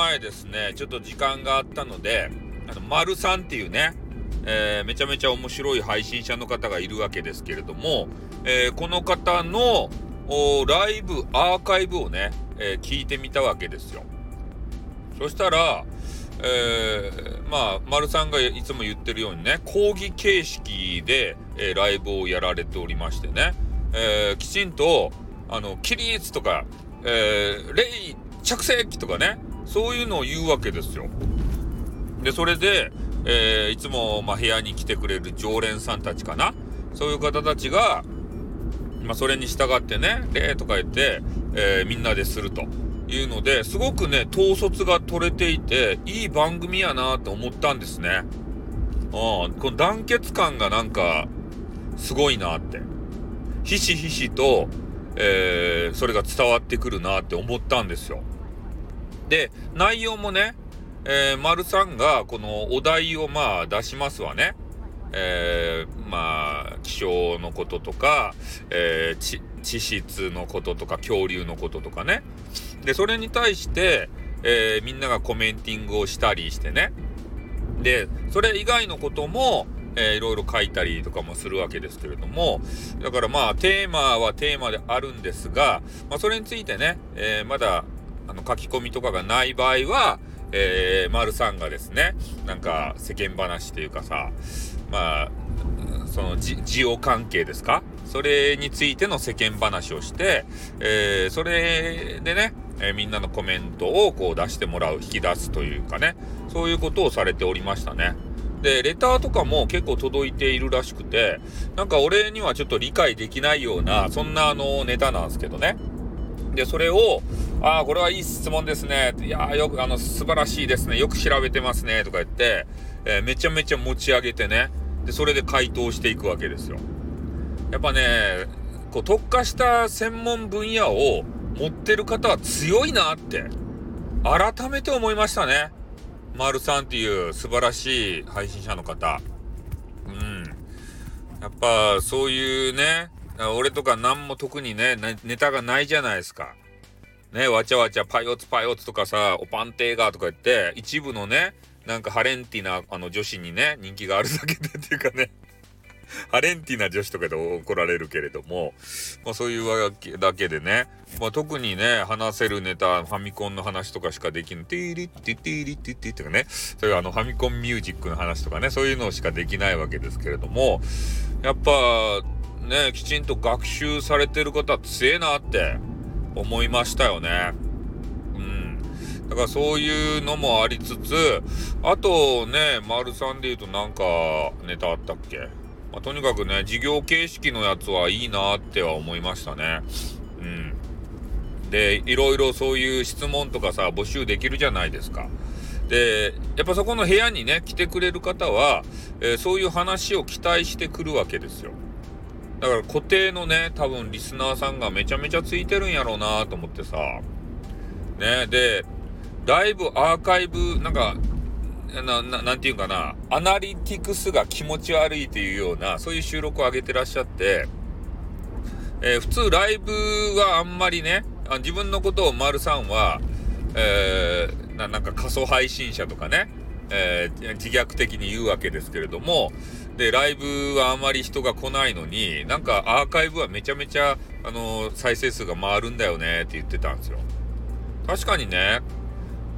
前ですね、ちょっと時間があったので、あの、丸さんっていうね、えー、めちゃめちゃ面白い配信者の方がいるわけですけれども、えー、この方のライブアーカイブをね、えー、聞いてみたわけですよ。そしたら、えー、まあ、丸さんがいつも言ってるようにね、講義形式で、えー、ライブをやられておりましてね、えー、きちんと、あの、起立とか、えー、礼着席とかね、そういうのを言うわけですよ。で、それで、えー、いつも、まあ、部屋に来てくれる常連さんたちかな？そういう方たちが、まあ、それに従ってね、礼とか言って、えー、みんなですると。いうので、すごくね、統率が取れていて、いい番組やなと思ったんですね。うん、この団結感がなんか、すごいなって。ひしひしと、えー、それが伝わってくるなって思ったんですよ。で、内容もね、えー、丸さんがこのお題をまあ出しますわね。えー、まあ、気象のこととか、えー、地質のこととか、恐竜のこととかね。で、それに対して、えー、みんながコメンティングをしたりしてね。で、それ以外のことも、えー、いろいろ書いたりとかもするわけですけれども、だからまあ、テーマはテーマであるんですが、まあ、それについてね、えー、まだ、あの、書き込みとかがない場合は、えー、丸さんがですね、なんか世間話というかさ、まあ、そのジオ関係ですか？それについての世間話をして、えー、それでね、えー、みんなのコメントをこう出してもらう、引き出すというかね、そういうことをされておりましたね。で、レターとかも結構届いているらしくて、なんか俺にはちょっと理解できないような、そんなあのネタなんですけどね。で、それを、ああ、これはいい質問ですね。いやよく、あの、素晴らしいですね。よく調べてますね。とか言って、えー、めちゃめちゃ持ち上げてね。で、それで回答していくわけですよ。やっぱね、こう、特化した専門分野を持ってる方は強いなって、改めて思いましたね。丸さんっていう素晴らしい配信者の方。うん。やっぱ、そういうね、俺とか何も特にね、ネタがないじゃないですか。ね、わちゃわちゃパイオツパイオツとかさ、おパンテーガーとか言って、一部のね、なんかハレンティなあの女子にね、人気があるだけでっていうかね、ハレンティな女子とかで怒られるけれども、まあそういうわけだけでね、まあ特にね、話せるネタ、ファミコンの話とかしかできん、ティーリッティティーリッティティとかね、そういうあのファミコンミュージックの話とかね、そういうのしかできないわけですけれども、やっぱね、きちんと学習されてる方強えなって思いましたよね。うんだからそういうのもありつつ、あとね、丸さんで言うとなんかネタあったっけ？まあ、とにかくね、授業形式のやつはいいなっては思いましたね。うん。で、いろいろそういう質問とかさ、募集できるじゃないですか。で、やっぱそこの部屋にね、来てくれる方は、えー、そういう話を期待してくるわけですよ。だから固定のね、多分リスナーさんがめちゃめちゃついてるんやろうなと思ってさ。ね、で、だいぶアーカイブ、なんか、な、ななんていうかな、アナリティクスが気持ち悪いというような、そういう収録を上げてらっしゃって、えー、普通ライブはあんまりね、あ自分のことを丸さんは、えー、ななんか仮想配信者とかね、えー、自虐的に言うわけですけれども、で、ライブはあまり人が来ないのに、なんかアーカイブはめちゃめちゃ、あの再生数が回るんだよねって言ってたんですよ。確かにね、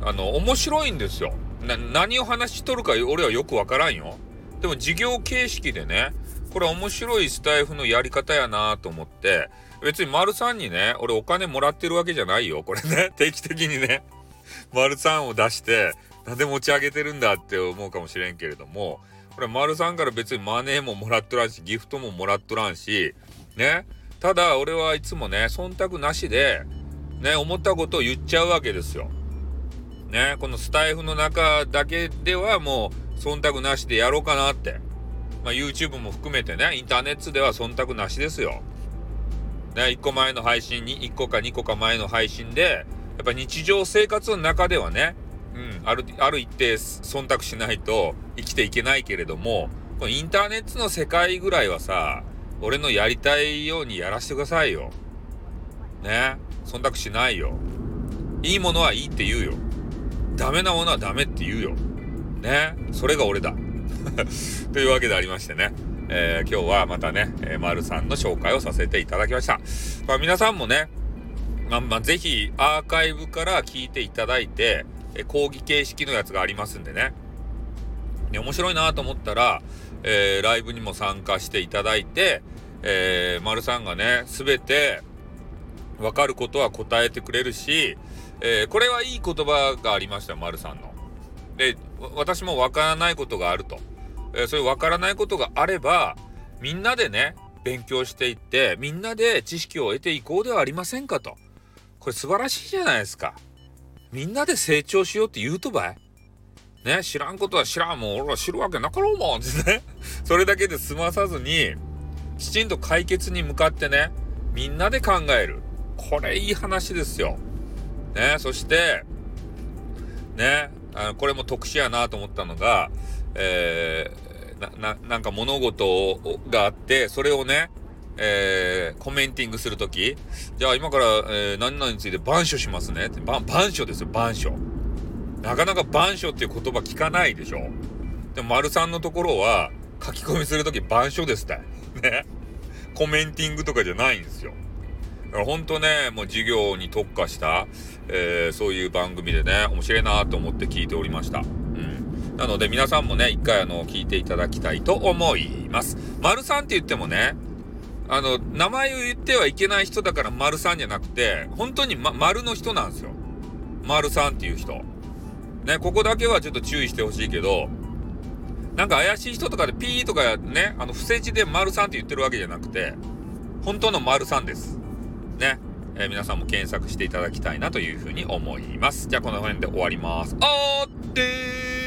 あの、面白いんですよ。な、何を話しとるか俺はよくわからんよ。でも授業形式でね、これ面白いスタイフのやり方やなと思って、別に丸さんにね、俺お金もらってるわけじゃないよ。これね、定期的にね、丸さんを出して、なんで持ち上げてるんだって思うかもしれんけれども、これ丸さんから別にマネーももらっとらんし、ギフトももらっとらんし、ね。ただ俺はいつもね、忖度なしで、ね、思ったことを言っちゃうわけですよ。ね、このスタイフの中だけではもう忖度なしでやろうかなって。まあ、YouTube も含めてね、インターネットでは忖度なしですよ。ね、1個前の配信に、1個か2個か前の配信で、やっぱ日常生活の中ではね、ある、ある一定忖度しないと生きていけないけれども、このインターネットの世界ぐらいはさ、俺のやりたいようにやらせてくださいよ。ね？忖度しないよ。いいものはいいって言うよ。ダメなものはダメって言うよ。ね？それが俺だ。というわけでありましてね。えー、今日はまたね、えー、丸さんの紹介をさせていただきました。まあ、皆さんもね、まあ、まあ、ぜひアーカイブから聞いていただいて、え講義形式のやつがありますんでね。ね面白いなと思ったら、えー、ライブにも参加していただいて、えー、丸さんがね、すべてわかることは答えてくれるし、えー、これはいい言葉がありましたよ、丸さんの。で、私もわからないことがあると。えー、そういうわからないことがあれば、みんなでね、勉強していって、みんなで知識を得ていこうではありませんかと。これ素晴らしいじゃないですか。みんなで成長しようって言うとばい？ね、知らんことは知らんもん、俺は知るわけなかろうもんってね。それだけで済まさずに、きちんと解決に向かってね、みんなで考える。これいい話ですよ。ね、そして、ね、あのこれも特殊やなと思ったのが、えー、な、な、なんか物事があって、それをね、えー、コメンティングするとき、じゃあ今から、えー、何々について板書しますねって、板書ですよ、板書。なかなか板書っていう言葉聞かないでしょ。でも、丸さんのところは、書き込みするとき板書ですって。ね。コメンティングとかじゃないんですよ。だから本当ね、もう授業に特化した、えー、そういう番組でね、面白いなと思って聞いておりました。うん。なので皆さんもね、一回あの、聞いていただきたいと思います。丸さんって言ってもね、あの、名前を言ってはいけない人だから丸さんじゃなくて、本当に、ま、丸の人なんですよ。丸さんっていう人。ね、ここだけはちょっと注意してほしいけど、なんか怪しい人とかでピーとかね、あの、伏せ字で丸さんって言ってるわけじゃなくて、本当の丸さんです。ね。えー、皆さんも検索していただきたいなというふうに思います。じゃあこの辺で終わります。あーってー